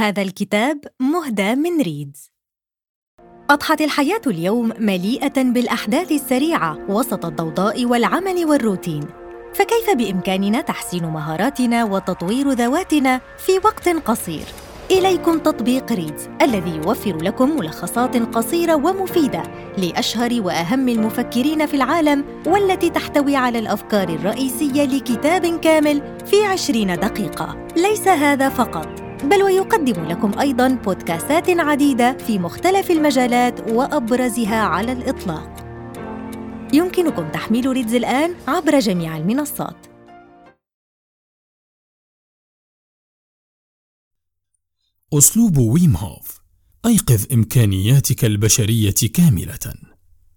هذا الكتاب مهدى من ريدز. أضحت الحياة اليوم مليئة بالأحداث السريعة وسط الضوضاء والعمل والروتين. فكيف بإمكاننا تحسين مهاراتنا وتطوير ذواتنا في وقت قصير؟ إليكم تطبيق ريدز الذي يوفر لكم ملخصات قصيرة ومفيدة لأشهر وأهم المفكرين في العالم والتي تحتوي على الأفكار الرئيسية لكتاب كامل في عشرين دقيقة. ليس هذا فقط. بل ويقدم لكم أيضاً بودكاستات عديدة في مختلف المجالات وأبرزها على الإطلاق. يمكنكم تحميل ريدز الآن عبر جميع المنصات. أسلوب ويم هوف أيقظ إمكانياتك البشرية كاملة.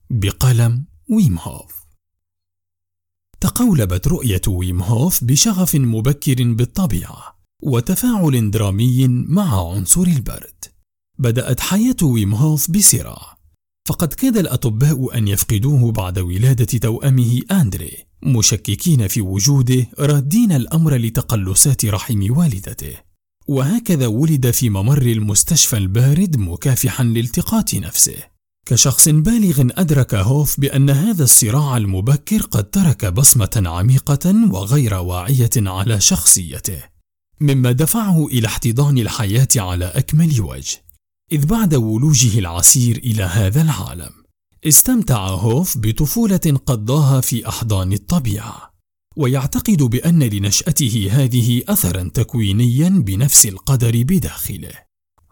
بقلم ويم هوف تقولبت رؤية ويم هوف بشغف مبكر بالطبيعة. وتفاعل درامي مع عنصر البرد. بدأت حياة ويم هوف بصراع. فقد كاد الأطباء أن يفقدوه بعد ولادة توأمه أندري مشككين في وجوده رادين الأمر لتقلصات رحم والدته. وهكذا ولد في ممر المستشفى البارد مكافحا لالتقاط نفسه. كشخص بالغ أدرك هوف بأن هذا الصراع المبكر قد ترك بصمة عميقة وغير واعية على شخصيته. مما دفعه إلى احتضان الحياة على أكمل وجه. إذ بعد ولوجه العسير إلى هذا العالم استمتع هوف بطفولة قضاها في أحضان الطبيعة ويعتقد بأن لنشأته هذه اثرا تكوينيا بنفس القدر بداخله.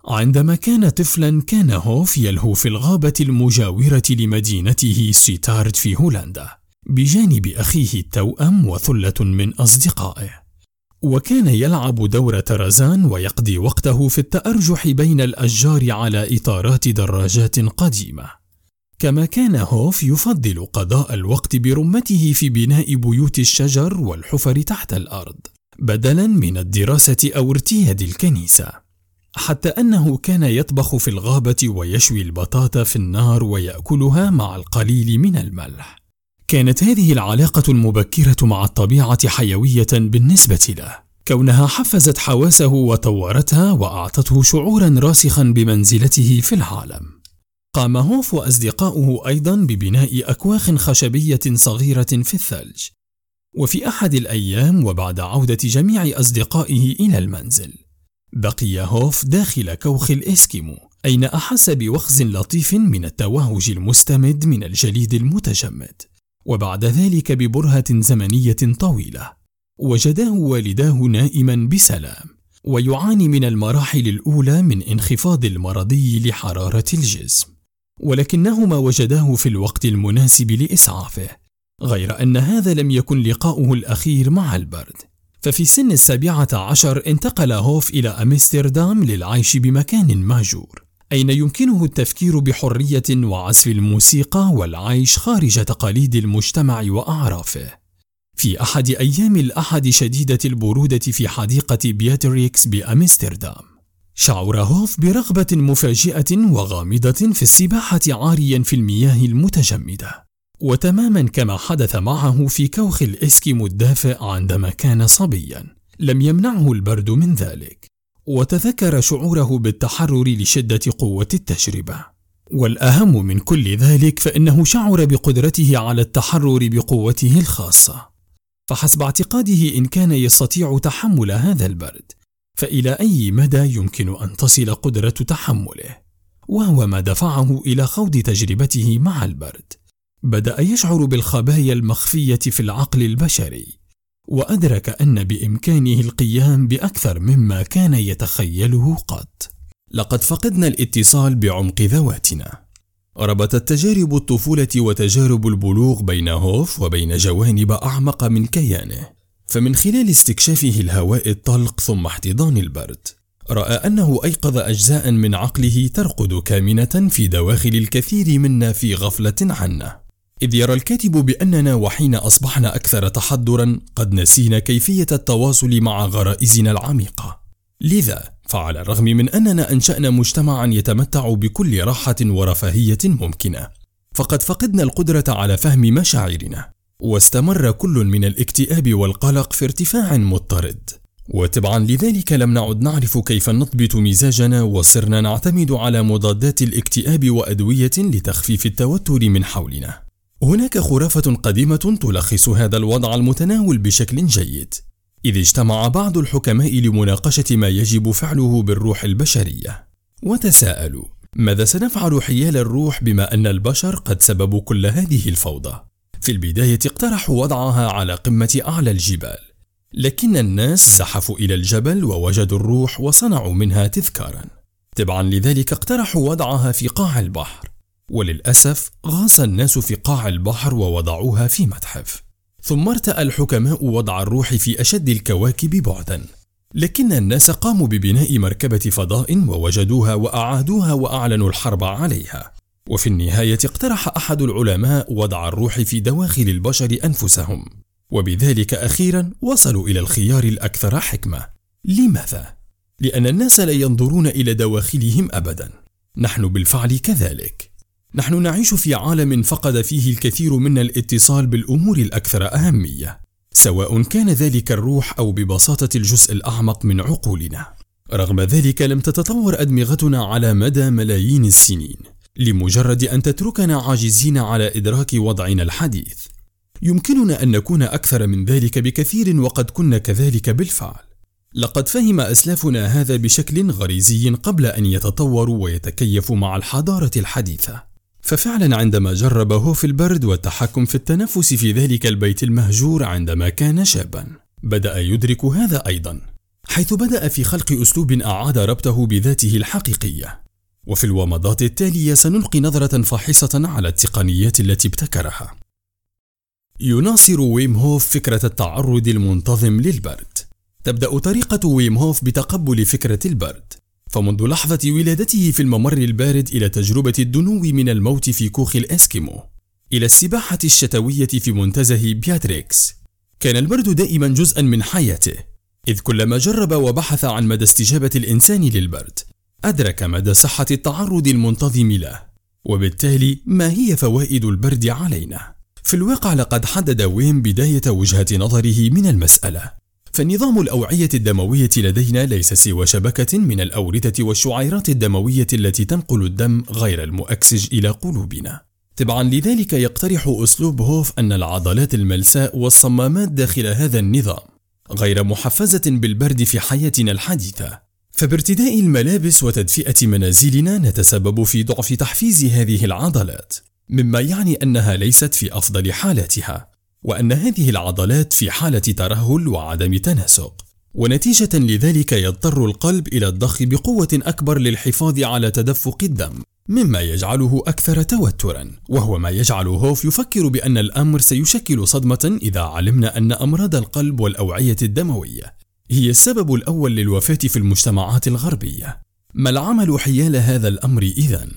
عندما كان طفلا كان هوف يلهو في الغابة المجاورة لمدينته سيتارد في هولندا بجانب أخيه التوأم وثلة من أصدقائه. وكان يلعب دور ترزان ويقضي وقته في التأرجح بين الأشجار على إطارات دراجات قديمة. كما كان هوف يفضل قضاء الوقت برمته في بناء بيوت الشجر والحفر تحت الأرض بدلا من الدراسة أو ارتياد الكنيسة. حتى أنه كان يطبخ في الغابة ويشوي البطاطا في النار ويأكلها مع القليل من الملح. كانت هذه العلاقة المبكرة مع الطبيعة حيوية بالنسبة له. كونها حفزت حواسه وطورتها وأعطته شعورا راسخا بمنزلته في العالم. قام هوف وأصدقاؤه أيضا ببناء أكواخ خشبية صغيرة في الثلج. وفي أحد الأيام وبعد عودة جميع أصدقائه إلى المنزل بقي هوف داخل كوخ الإسكيمو أين أحس بوخز لطيف من التوهج المستمد من الجليد المتجمد. وبعد ذلك ببرهة زمنية طويلة. وجداه والداه نائما بسلام ويعاني من المراحل الأولى من انخفاض المرضي لحرارة الجسم. ولكنهما وجداه في الوقت المناسب لإسعافه غير أن هذا لم يكن لقاؤه الأخير مع البرد. ففي سن السابعة عشر انتقل هوف إلى أمستردام للعيش بمكان مهجور. أين يمكنه التفكير بحرية وعزف الموسيقى والعيش خارج تقاليد المجتمع وأعرافه؟ في أحد أيام الأحد شديدة البرودة في حديقة بياتريكس بأمستردام شعر هوف برغبة مفاجئة وغامضة في السباحة عاريا في المياه المتجمدة. وتماما كما حدث معه في كوخ الإسكيمو الدافئ عندما كان صبيا لم يمنعه البرد من ذلك. وتذكر شعوره بالتحرر لشدة قوة التجربة. والأهم من كل ذلك فإنه شعر بقدرته على التحرر بقوته الخاصة. فحسب اعتقاده إن كان يستطيع تحمل هذا البرد فإلى أي مدى يمكن أن تصل قدرة تحمله؟ وهو ما دفعه إلى خوض تجربته مع البرد. بدأ يشعر بالخبايا المخفية في العقل البشري. وأدرك أن بإمكانه القيام بأكثر مما كان يتخيله قط. لقد فقدنا الاتصال بعمق ذواتنا. ربطت تجارب الطفولة وتجارب البلوغ بين هوف وبين جوانب أعمق من كيانه. فمن خلال استكشافه الهواء الطلق ثم احتضان البرد رأى أنه أيقظ أجزاء من عقله ترقد كامنة في دواخل الكثير منا في غفلة عنه. إذ يرى الكاتب بأننا وحين أصبحنا أكثر تحضرا قد نسينا كيفية التواصل مع غرائزنا العميقة. لذا فعلى الرغم من أننا أنشأنا مجتمعا يتمتع بكل راحة ورفاهية ممكنة فقد فقدنا القدرة على فهم مشاعرنا واستمر كل من الاكتئاب والقلق في ارتفاع مضطرد. وتبعا لذلك لم نعد نعرف كيف نضبط مزاجنا وصرنا نعتمد على مضادات الاكتئاب وأدوية لتخفيف التوتر من حولنا. هناك خرافة قديمة تلخص هذا الوضع المتناول بشكل جيد. إذ اجتمع بعض الحكماء لمناقشة ما يجب فعله بالروح البشرية. وتساءلوا ماذا سنفعل حيال الروح بما أن البشر قد سببوا كل هذه الفوضى؟ في البداية اقترحوا وضعها على قمة أعلى الجبال لكن الناس زحفوا إلى الجبل ووجدوا الروح وصنعوا منها تذكارا. تبعا لذلك اقترحوا وضعها في قاع البحر. وللأسف غاص الناس في قاع البحر ووضعوها في متحف. ثم ارتأى الحكماء وضع الروح في أشد الكواكب بعدا. لكن الناس قاموا ببناء مركبة فضاء ووجدوها وأعادوها وأعلنوا الحرب عليها. وفي النهاية اقترح أحد العلماء وضع الروح في دواخل البشر أنفسهم. وبذلك أخيرا وصلوا إلى الخيار الأكثر حكمة. لماذا؟ لأن الناس لا ينظرون إلى دواخلهم أبدا. نحن بالفعل كذلك. نحن نعيش في عالم فقد فيه الكثير منا الاتصال بالأمور الأكثر أهمية. سواء كان ذلك الروح أو ببساطة الجزء الأعمق من عقولنا. رغم ذلك لم تتطور أدمغتنا على مدى ملايين السنين لمجرد أن تتركنا عاجزين على إدراك وضعنا الحديث. يمكننا أن نكون أكثر من ذلك بكثير وقد كنا كذلك بالفعل. لقد فهم أسلافنا هذا بشكل غريزي قبل أن يتطوروا ويتكيفوا مع الحضارة الحديثة. ففعلا عندما جرب هوف البرد والتحكم في التنفس في ذلك البيت المهجور عندما كان شابا. بدأ يدرك هذا أيضا حيث بدأ في خلق أسلوب أعاد ربطه بذاته الحقيقية. وفي الومضات التالية سنلقي نظرة فاحصة على التقنيات التي ابتكرها. يناصر ويم هوف فكرة التعرض المنتظم للبرد. تبدأ طريقة ويم هوف بتقبل فكرة البرد. فمنذ لحظة ولادته في الممر البارد إلى تجربة الدنو من الموت في كوخ الإسكيمو إلى السباحة الشتوية في منتزه بياتريكس. كان البرد دائما جزءا من حياته إذ كلما جرب وبحث عن مدى استجابة الإنسان للبرد أدرك مدى صحة التعرض المنتظم له وبالتالي ما هي فوائد البرد علينا. في الواقع لقد حدد ويم بداية وجهة نظره من المسألة. فنظام الأوعية الدموية لدينا ليس سوى شبكة من الأوردة والشعيرات الدموية التي تنقل الدم غير المؤكسج إلى قلوبنا. تبعا لذلك يقترح أسلوب هوف أن العضلات الملساء والصمامات داخل هذا النظام غير محفزة بالبرد في حياتنا الحديثة. فبارتداء الملابس وتدفئة منازلنا نتسبب في ضعف تحفيز هذه العضلات، مما يعني أنها ليست في أفضل حالاتها. وأن هذه العضلات في حالة ترهل وعدم تناسق. ونتيجة لذلك يضطر القلب إلى الضخ بقوة أكبر للحفاظ على تدفق الدم مما يجعله أكثر توترا وهو ما يجعل هوف يفكر بأن الأمر سيشكل صدمة إذا علمنا أن أمراض القلب والأوعية الدموية هي السبب الأول للوفاة في المجتمعات الغربية. ما العمل حيال هذا الأمر إذن؟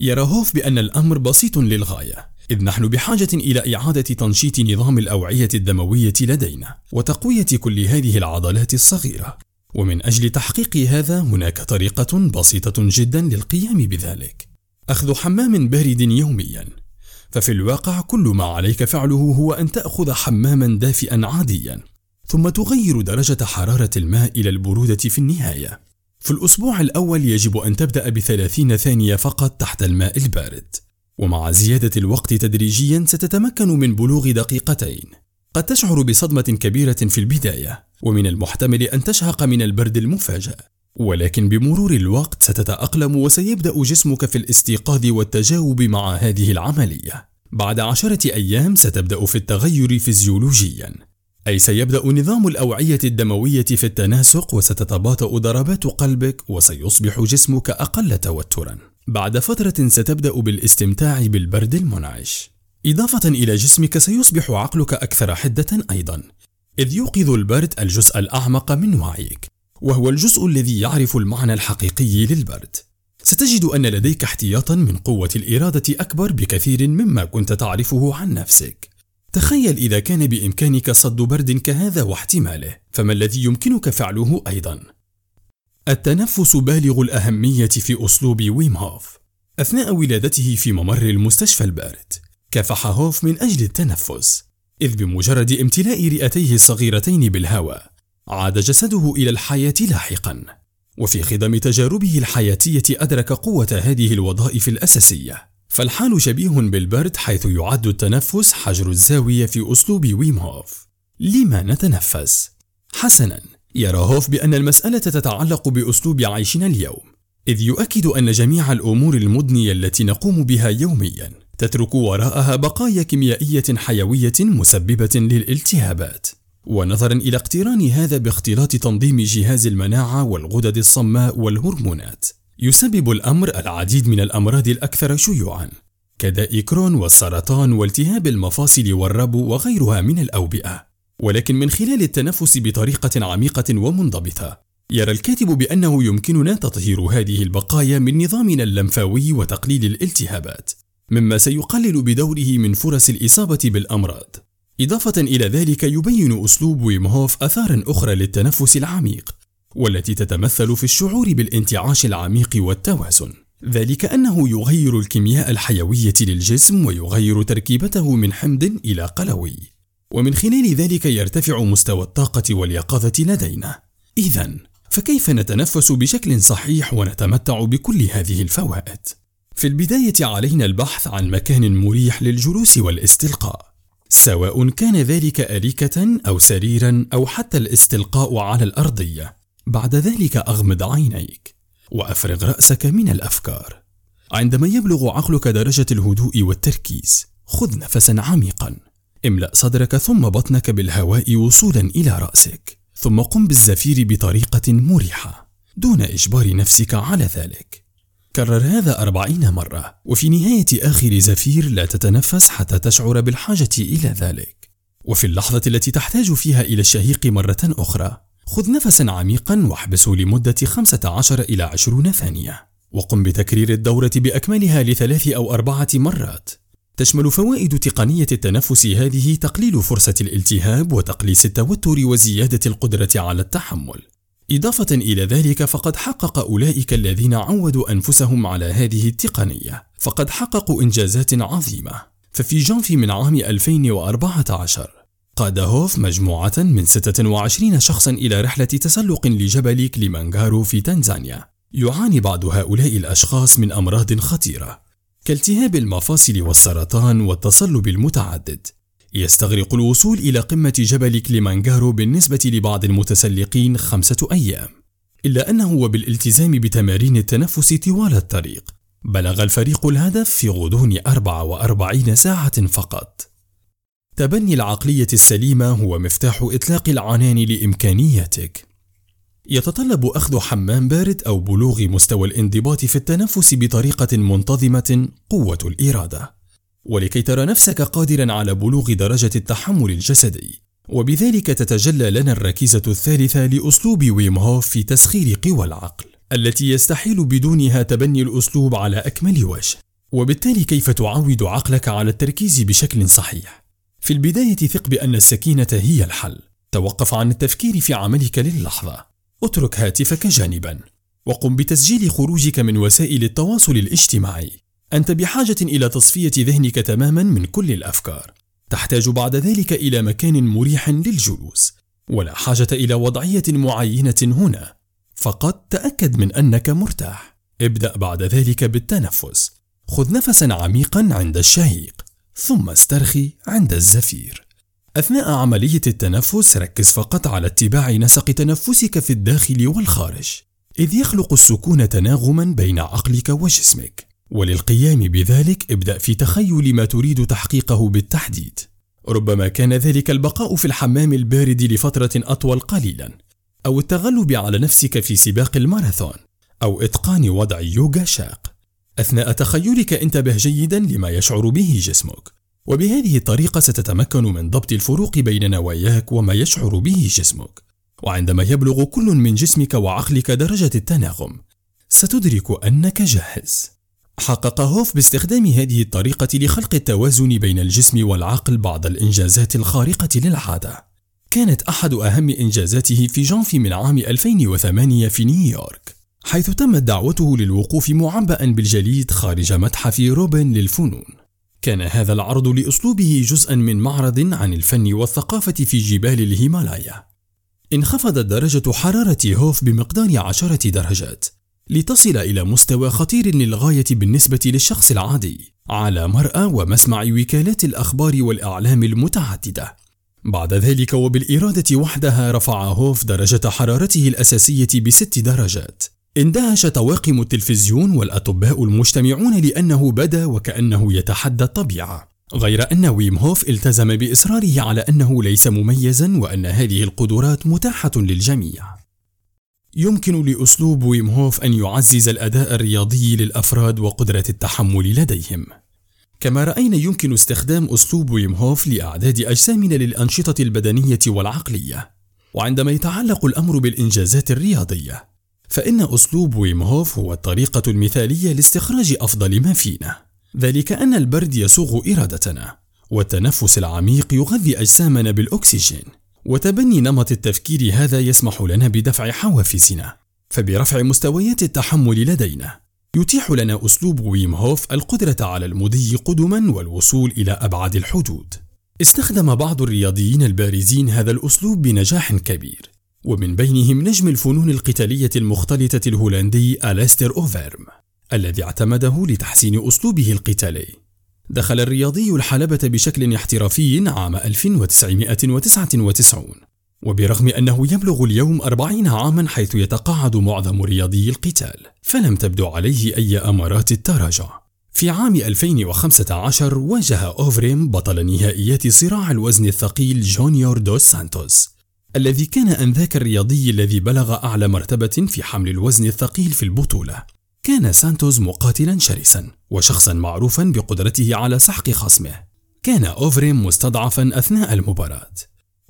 يرى هوف بأن الأمر بسيط للغاية. إذ نحن بحاجة إلى إعادة تنشيط نظام الأوعية الدموية لدينا وتقوية كل هذه العضلات الصغيرة. ومن أجل تحقيق هذا هناك طريقة بسيطة جدا للقيام بذلك. أخذ حمام بارد يوميا. ففي الواقع كل ما عليك فعله هو أن تأخذ حماما دافئا عاديا. ثم تغير درجة حرارة الماء إلى البرودة في النهاية. في الأسبوع الأول يجب أن تبدأ بثلاثين ثانية فقط تحت الماء البارد. ومع زيادة الوقت تدريجيا ستتمكن من بلوغ دقيقتين. قد تشعر بصدمة كبيرة في البداية ومن المحتمل أن تشهق من البرد المفاجئ. ولكن بمرور الوقت ستتأقلم وسيبدأ جسمك في الاستيقاظ والتجاوب مع هذه العملية. بعد عشرة أيام ستبدأ في التغير فيزيولوجيا. أي سيبدأ نظام الأوعية الدموية في التناسق وستتباطأ ضربات قلبك وسيصبح جسمك أقل توترا. بعد فترة ستبدأ بالاستمتاع بالبرد المنعش. إضافة إلى جسمك سيصبح عقلك أكثر حدة أيضا إذ يوقظ البرد الجزء الأعمق من وعيك وهو الجزء الذي يعرف المعنى الحقيقي للبرد. ستجد أن لديك احتياطا من قوة الإرادة أكبر بكثير مما كنت تعرفه عن نفسك. تخيل إذا كان بإمكانك صد برد كهذا واحتماله فما الذي يمكنك فعله أيضا؟ التنفس بالغ الأهمية في أسلوب ويم هوف أثناء ولادته في ممر المستشفى البارد. كافح هوف من أجل التنفس إذ بمجرد امتلاء رئتيه الصغيرتين بالهواء عاد جسده إلى الحياة لاحقا. وفي خضم تجاربه الحياتية أدرك قوة هذه الوظائف الأساسية. فالحال شبيه بالبرد حيث يعد التنفس حجر الزاوية في أسلوب ويم هوف لما نتنفس؟ حسنا. يرى هوف بأن المسألة تتعلق بأسلوب عيشنا اليوم إذ يؤكد أن جميع الأمور المدنية التي نقوم بها يوميا تترك وراءها بقايا كيميائية حيوية مسببة للالتهابات. ونظرا إلى اقتران هذا باختلاط تنظيم جهاز المناعة والغدد الصماء والهرمونات يسبب الأمر العديد من الأمراض الأكثر شيوعا كداء كرون والسرطان والتهاب المفاصل والربو وغيرها من الأوبئة. ولكن من خلال التنفس بطريقة عميقة ومنضبطة يرى الكاتب بأنه يمكننا تطهير هذه البقايا من نظامنا اللمفاوي وتقليل الالتهابات مما سيقلل بدوره من فرص الإصابة بالأمراض. إضافة إلى ذلك يبين أسلوب ويم هوف آثارا أخرى للتنفس العميق والتي تتمثل في الشعور بالانتعاش العميق والتوازن. ذلك أنه يغير الكيمياء الحيوية للجسم ويغير تركيبته من حمض إلى قلوي. ومن خلال ذلك يرتفع مستوى الطاقة واليقظة لدينا. إذا فكيف نتنفس بشكل صحيح ونتمتع بكل هذه الفوائد؟ في البداية علينا البحث عن مكان مريح للجلوس والاستلقاء. سواء كان ذلك أريكة أو سريرا أو حتى الاستلقاء على الأرضية. بعد ذلك أغمض عينيك وأفرغ رأسك من الأفكار. عندما يبلغ عقلك درجة الهدوء والتركيز خذ نفسا عميقا. املأ صدرك ثم بطنك بالهواء وصولا إلى رأسك ثم قم بالزفير بطريقة مريحة دون إجبار نفسك على ذلك. كرر هذا أربعين مرة وفي نهاية آخر زفير لا تتنفس حتى تشعر بالحاجة إلى ذلك. وفي اللحظة التي تحتاج فيها إلى الشهيق مرة أخرى خذ نفسا عميقا واحبسه لمدة 15 إلى 20 ثانية وقم بتكرير الدورة بأكملها لثلاث أو أربعة مرات. تشمل فوائد تقنية التنفس هذه تقليل فرصة الالتهاب وتقليص التوتر وزيادة القدرة على التحمل. إضافة إلى ذلك فقد حقق أولئك الذين عودوا أنفسهم على هذه التقنية. فقد حققوا إنجازات عظيمة. ففي جانفي من عام 2014 قاد هوف مجموعة من 26 شخصا إلى رحلة تسلق لجبل كليمانجارو في تنزانيا. يعاني بعض هؤلاء الأشخاص من أمراض خطيرة. كالتهاب المفاصل والسرطان والتصلب المتعدد. يستغرق الوصول إلى قمة جبل كليمانجارو بالنسبة لبعض المتسلقين خمسة أيام. إلا أنه وبالالتزام بتمارين التنفس طوال الطريق. بلغ الفريق الهدف في غضون 44 ساعة فقط. تبني العقلية السليمة هو مفتاح إطلاق العنان لإمكانياتك يتطلب أخذ حمام بارد أو بلوغ مستوى الانضباط في التنفس بطريقة منتظمة قوة الإرادة. ولكي ترى نفسك قادرا على بلوغ درجة التحمل الجسدي. وبذلك تتجلى لنا الركيزة الثالثة لأسلوب ويم هوف في تسخير قوى العقل التي يستحيل بدونها تبني الأسلوب على أكمل وجه. وبالتالي كيف تعود عقلك على التركيز بشكل صحيح؟ في البداية ثق بأن السكينة هي الحل. توقف عن التفكير في عملك للحظة. اترك هاتفك جانبا وقم بتسجيل خروجك من وسائل التواصل الاجتماعي. أنت بحاجة إلى تصفية ذهنك تماما من كل الأفكار. تحتاج بعد ذلك إلى مكان مريح للجلوس. ولا حاجة إلى وضعية معينة هنا. فقط تأكد من أنك مرتاح. ابدأ بعد ذلك بالتنفس. خذ نفسا عميقا عند الشهيق ثم استرخي عند الزفير. أثناء عملية التنفس ركز فقط على اتباع نسق تنفسك في الداخل والخارج. إذ يخلق السكون تناغما بين عقلك وجسمك. وللقيام بذلك ابدأ في تخيل ما تريد تحقيقه بالتحديد. ربما كان ذلك البقاء في الحمام البارد لفترة أطول قليلا. أو التغلب على نفسك في سباق الماراثون. أو إتقان وضع يوغا شاق. أثناء تخيلك انتبه جيدا لما يشعر به جسمك. وبهذه الطريقة ستتمكن من ضبط الفروق بين نواياك وما يشعر به جسمك. وعندما يبلغ كل من جسمك وعقلك درجة التناغم ستدرك أنك جاهز. حقق هوف باستخدام هذه الطريقة لخلق التوازن بين الجسم والعقل بعض الإنجازات الخارقة للعادة. كانت أحد أهم إنجازاته في جانفي من عام 2008 في نيويورك حيث تمت دعوته للوقوف معبأ بالجليد خارج متحف روبن للفنون. كان هذا العرض لأسلوبه جزءا من معرض عن الفن والثقافة في جبال الهيمالايا. انخفضت درجة حرارة هوف بمقدار عشرة درجات لتصل إلى مستوى خطير للغاية بالنسبة للشخص العادي على مرأى ومسمع وكالات الأخبار والإعلام المتعددة. بعد ذلك وبالإرادة وحدها رفع هوف درجة حرارته الأساسية بست درجات. اندهش طواقم التلفزيون والأطباء المجتمعون لأنه بدا وكأنه يتحدى الطبيعة. غير أن ويم هوف التزم بإصراره على أنه ليس مميزا وأن هذه القدرات متاحة للجميع. يمكن لأسلوب ويم هوف أن يعزز الأداء الرياضي للأفراد وقدرة التحمل لديهم. كما رأينا يمكن استخدام أسلوب ويم هوف لإعداد أجسامنا للأنشطة البدنية والعقلية. وعندما يتعلق الأمر بالإنجازات الرياضية فإن أسلوب ويم هوف هو الطريقة المثالية لاستخراج أفضل ما فينا. ذلك أن البرد يصوغ إرادتنا والتنفس العميق يغذي أجسامنا بالأكسجين وتبني نمط التفكير هذا يسمح لنا بدفع حوافزنا. فبرفع مستويات التحمل لدينا يتيح لنا أسلوب ويم هوف القدرة على المضي قدما والوصول إلى أبعد الحدود. استخدم بعض الرياضيين البارزين هذا الأسلوب بنجاح كبير. ومن بينهم نجم الفنون القتالية المختلطة الهولندي أليستر أوفيرم الذي اعتمده لتحسين أسلوبه القتالي. دخل الرياضي الحلبة بشكل احترافي عام 1999 وبرغم أنه يبلغ اليوم أربعين عاما حيث يتقاعد معظم رياضي القتال فلم تبدو عليه أي أمارات التراجع. في عام 2015 واجه أوفريم بطل نهائيات صراع الوزن الثقيل جونيور دوس سانتوس الذي كان أنذاك الرياضي الذي بلغ أعلى مرتبة في حمل الوزن الثقيل في البطولة. كان سانتوس مقاتلا شرسا وشخصا معروفا بقدرته على سحق خصمه. كان أوفريم مستضعفا أثناء المباراة.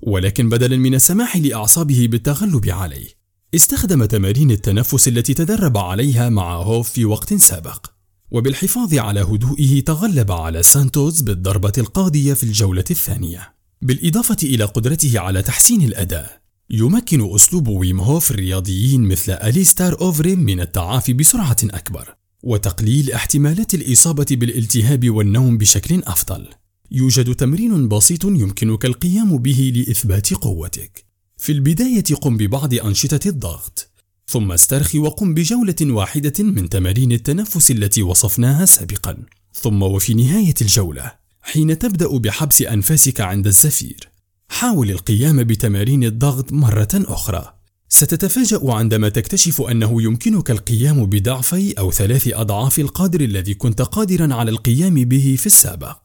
ولكن بدلا من السماح لأعصابه بالتغلب عليه استخدم تمارين التنفس التي تدرب عليها مع هوف في وقت سابق. وبالحفاظ على هدوئه تغلب على سانتوس بالضربة القاضية في الجولة الثانية. بالإضافة إلى قدرته على تحسين الأداء يمكن أسلوب ويم هوف الرياضيين مثل أليستار أوفريم من التعافي بسرعة أكبر وتقليل احتمالات الإصابة بالالتهاب والنوم بشكل أفضل. يوجد تمرين بسيط يمكنك القيام به لإثبات قوتك. في البداية قم ببعض أنشطة الضغط ثم استرخي وقم بجولة واحدة من تمارين التنفس التي وصفناها سابقا ثم وفي نهاية الجولة. حين تبدأ بحبس أنفاسك عند الزفير. حاول القيام بتمارين الضغط مرة أخرى. ستتفاجأ عندما تكتشف أنه يمكنك القيام بضعفي أو ثلاث أضعاف القدر الذي كنت قادرا على القيام به في السابق.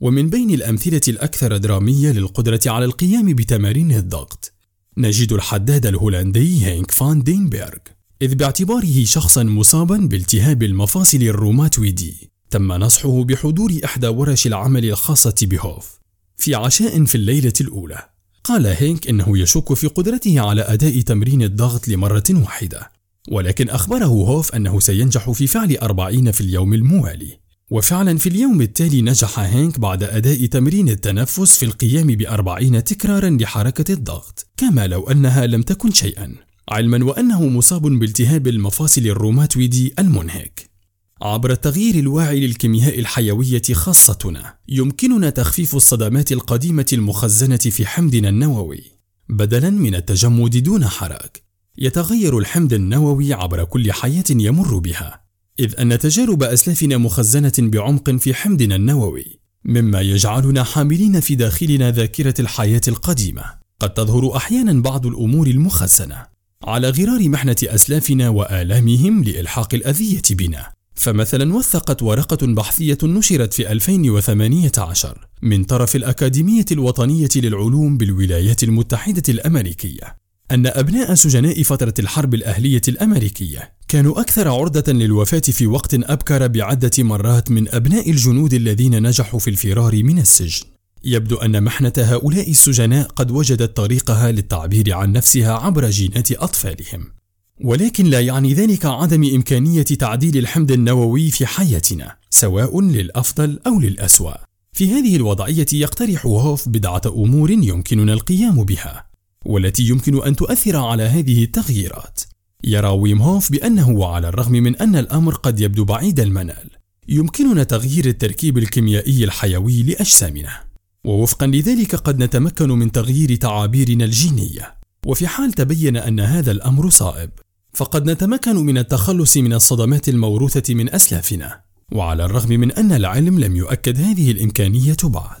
ومن بين الأمثلة الأكثر درامية للقدرة على القيام بتمارين الضغط نجد الحداد الهولندي هينك فان دينبرغ إذ باعتباره شخصا مصابا بالتهاب المفاصل الروماتويدي. تم نصحه بحضور إحدى ورش العمل الخاصة بهوف في عشاء في الليلة الأولى. قال هينك إنه يشك في قدرته على أداء تمرين الضغط لمرة واحدة ولكن أخبره هوف أنه سينجح في فعل أربعين في اليوم الموالي. وفعلا في اليوم التالي نجح هانك بعد أداء تمرين التنفس في القيام بأربعين تكرارا لحركة الضغط كما لو أنها لم تكن شيئا علما وأنه مصاب بالتهاب المفاصل الروماتويدي المنهك. عبر التغيير الواعي للكيمياء الحيوية خاصتنا يمكننا تخفيف الصدمات القديمة المخزنة في حمضنا النووي. بدلا من التجمد دون حراك يتغير الحمض النووي عبر كل حياة يمر بها. إذ أن تجارب أسلافنا مخزنة بعمق في حمضنا النووي مما يجعلنا حاملين في داخلنا ذاكرة الحياة القديمة. قد تظهر أحيانا بعض الأمور المخزنة على غرار محنة أسلافنا وآلامهم لإلحاق الأذية بنا. فمثلا وثقت ورقة بحثية نشرت في 2018 من طرف الأكاديمية الوطنية للعلوم بالولايات المتحدة الأمريكية أن أبناء سجناء فترة الحرب الأهلية الأمريكية كانوا أكثر عرضة للوفاة في وقت أبكر بعدة مرات من أبناء الجنود الذين نجحوا في الفرار من السجن. يبدو أن محنة هؤلاء السجناء قد وجدت طريقها للتعبير عن نفسها عبر جينات أطفالهم. ولكن لا يعني ذلك عدم إمكانية تعديل الحمض النووي في حياتنا، سواء للأفضل أو للأسوأ. في هذه الوضعية يقترح هوف بضعة أمور يمكننا القيام بها، والتي يمكن أن تؤثر على هذه التغييرات. يرى ويم هوف بأنه على الرغم من أن الأمر قد يبدو بعيد المنال يمكننا تغيير التركيب الكيميائي الحيوي لأجسامنا ووفقا لذلك قد نتمكن من تغيير تعابيرنا الجينية وفي حال تبين أن هذا الأمر صائب فقد نتمكن من التخلص من الصدمات الموروثة من أسلافنا. وعلى الرغم من أن العلم لم يؤكد هذه الإمكانية بعد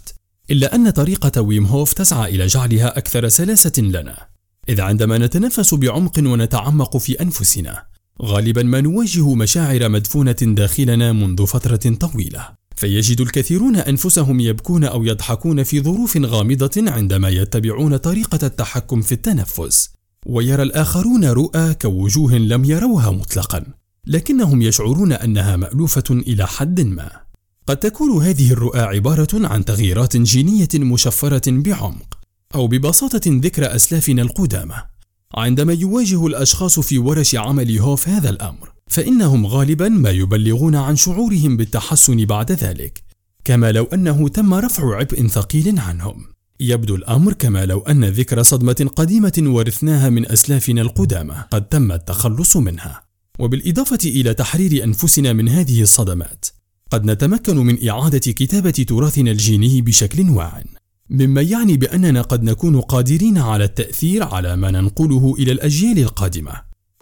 إلا أن طريقة ويم هوف تسعى إلى جعلها أكثر سلاسة لنا. إذ عندما نتنفس بعمق ونتعمق في أنفسنا غالبا ما نواجه مشاعر مدفونة داخلنا منذ فترة طويلة. فيجد الكثيرون أنفسهم يبكون أو يضحكون في ظروف غامضة عندما يتبعون طريقة التحكم في التنفس. ويرى الآخرون رؤى كوجوه لم يروها مطلقا لكنهم يشعرون أنها مألوفة إلى حد ما. قد تكون هذه الرؤى عبارة عن تغييرات جينية مشفرة بعمق أو ببساطة ذكرى أسلافنا القدامى. عندما يواجه الأشخاص في ورش عمل هوف هذا الأمر فإنهم غالبا ما يبلغون عن شعورهم بالتحسن بعد ذلك كما لو أنه تم رفع عبء ثقيل عنهم. يبدو الأمر كما لو أن ذكر صدمة قديمة ورثناها من أسلافنا القدامى قد تم التخلص منها. وبالإضافة إلى تحرير أنفسنا من هذه الصدمات قد نتمكن من إعادة كتابة تراثنا الجيني بشكل واع. مما يعني بأننا قد نكون قادرين على التأثير على ما ننقله إلى الأجيال القادمة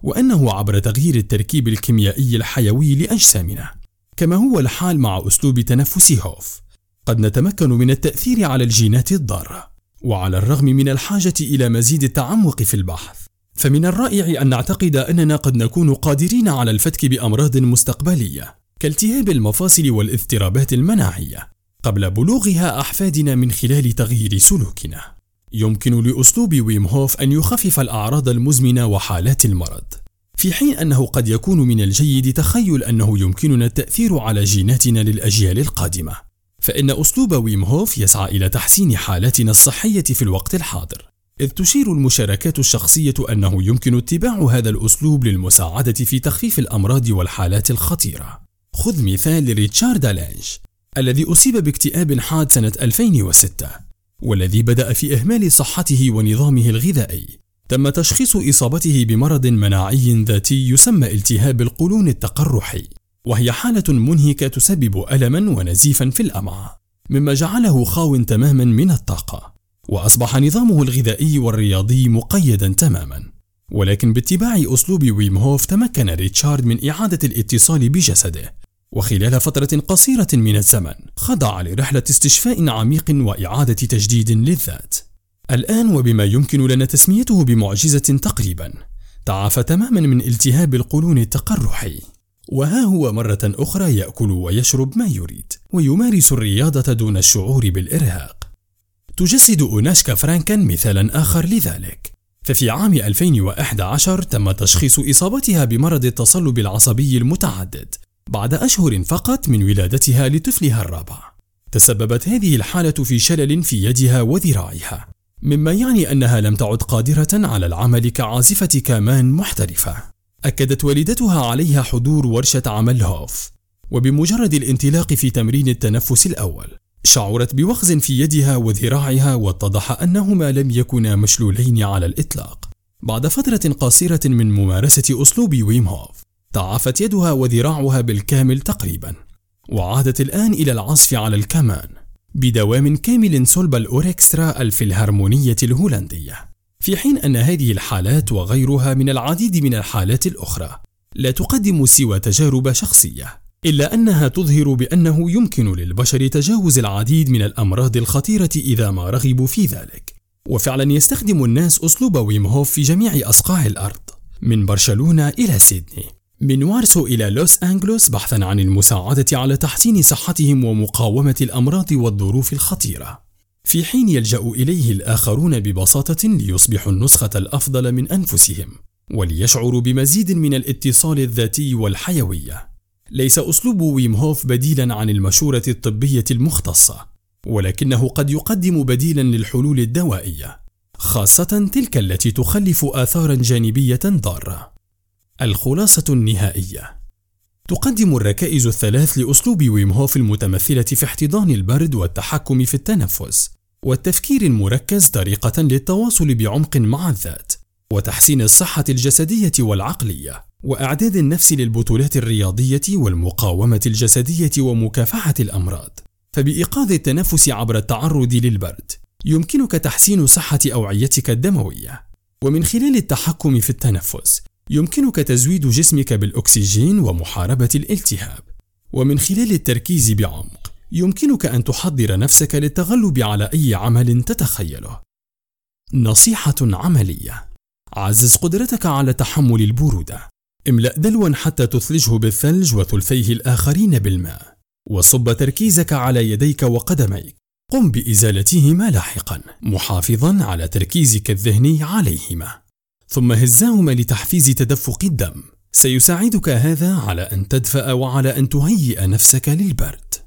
وأنه عبر تغيير التركيب الكيميائي الحيوي لأجسامنا. كما هو الحال مع أسلوب تنفس هوف. قد نتمكن من التأثير على الجينات الضارة وعلى الرغم من الحاجة إلى مزيد التعمق في البحث فمن الرائع أن نعتقد أننا قد نكون قادرين على الفتك بأمراض مستقبلية كالتهاب المفاصل والاضطرابات المناعية قبل بلوغها أحفادنا من خلال تغيير سلوكنا. يمكن لأسلوب ويم هوف أن يخفف الأعراض المزمنة وحالات المرض، في حين أنه قد يكون من الجيد تخيل أنه يمكننا التأثير على جيناتنا للأجيال القادمة. فإن أسلوب ويم هوف يسعى إلى تحسين حالاتنا الصحية في الوقت الحاضر، إذ تشير المشاركات الشخصية أنه يمكن اتباع هذا الأسلوب للمساعدة في تخفيف الأمراض والحالات الخطيرة. خذ مثال لريتشارد لانش الذي أصيب باكتئاب حاد سنة 2006 والذي بدأ في إهمال صحته ونظامه الغذائي. تم تشخيص إصابته بمرض مناعي ذاتي يسمى التهاب القولون التقرحي. وهي حالة منهكة تسبب ألما ونزيفا في الأمعاء مما جعله خاو تماما من الطاقة وأصبح نظامه الغذائي والرياضي مقيدا تماما ولكن باتباع أسلوب ويم هوف تمكن ريتشارد من إعادة الاتصال بجسده وخلال فترة قصيرة من الزمن خضع لرحلة استشفاء عميق وإعادة تجديد للذات. الآن وبما يمكن لنا تسميته بمعجزة تقريبا، تعافى تماما من التهاب القولون التقرحي. وها هو مرة أخرى يأكل ويشرب ما يريد، ويمارس الرياضة دون الشعور بالإرهاق. تجسد أوناشكا فرانكن مثالا آخر لذلك. ففي عام 2011 تم تشخيص إصابتها بمرض التصلب العصبي المتعدد بعد أشهر فقط من ولادتها لطفلها الرابع تسببت هذه الحالة في شلل في يدها وذراعها مما يعني أنها لم تعد قادرة على العمل كعازفة كامان محترفة أكدت والدتها عليها حضور ورشة عمل هوف وبمجرد الانطلاق في تمرين التنفس الأول شعرت بوخز في يدها وذراعها واتضح أنهما لم يكونا مشلولين على الإطلاق. بعد فترة قصيرة من ممارسة أسلوب ويم هوف تعافت يدها وذراعها بالكامل تقريبا. وعادت الآن إلى العزف على الكمان بدوام كامل صلب الأوركسترا الفيلهارمونية الهولندية. في حين أن هذه الحالات وغيرها من العديد من الحالات الأخرى لا تقدم سوى تجارب شخصية إلا أنها تظهر بأنه يمكن للبشر تجاوز العديد من الأمراض الخطيرة إذا ما رغبوا في ذلك. وفعلا يستخدم الناس أسلوب ويم هوف في جميع أصقاع الأرض من برشلونة إلى سيدني. من وارسو إلى لوس أنجلوس بحثا عن المساعدة على تحسين صحتهم ومقاومة الأمراض والظروف الخطيرة. في حين يلجأ إليه الآخرون ببساطة ليصبحوا النسخة الأفضل من أنفسهم وليشعروا بمزيد من الاتصال الذاتي والحيوية. ليس أسلوب ويم هوف بديلا عن المشورة الطبية المختصة ولكنه قد يقدم بديلا للحلول الدوائية خاصة تلك التي تخلف آثارا جانبية ضارة. الخلاصة النهائية. تقدم الركائز الثلاث لأسلوب ويم هوف المتمثلة في احتضان البرد والتحكم في التنفس والتفكير المركز طريقة للتواصل بعمق مع الذات وتحسين الصحة الجسدية والعقلية وإعداد النفس للبطولات الرياضية والمقاومة الجسدية ومكافحة الأمراض. فبإيقاظ التنفس عبر التعرض للبرد يمكنك تحسين صحة أوعيتك الدموية. ومن خلال التحكم في التنفس يمكنك تزويد جسمك بالأكسجين ومحاربة الالتهاب. ومن خلال التركيز بعمق يمكنك أن تحضر نفسك للتغلب على أي عمل تتخيله. نصيحة عملية. عزز قدرتك على تحمل البرودة. املأ دلوا حتى تثلجه بالثلج وثلثيه الآخرين بالماء وصب تركيزك على يديك وقدميك. قم بإزالتهما لاحقا محافظا على تركيزك الذهني عليهما. ثم هزاهما لتحفيز تدفق الدم. سيساعدك هذا على أن تدفأ وعلى أن تهيئ نفسك للبرد.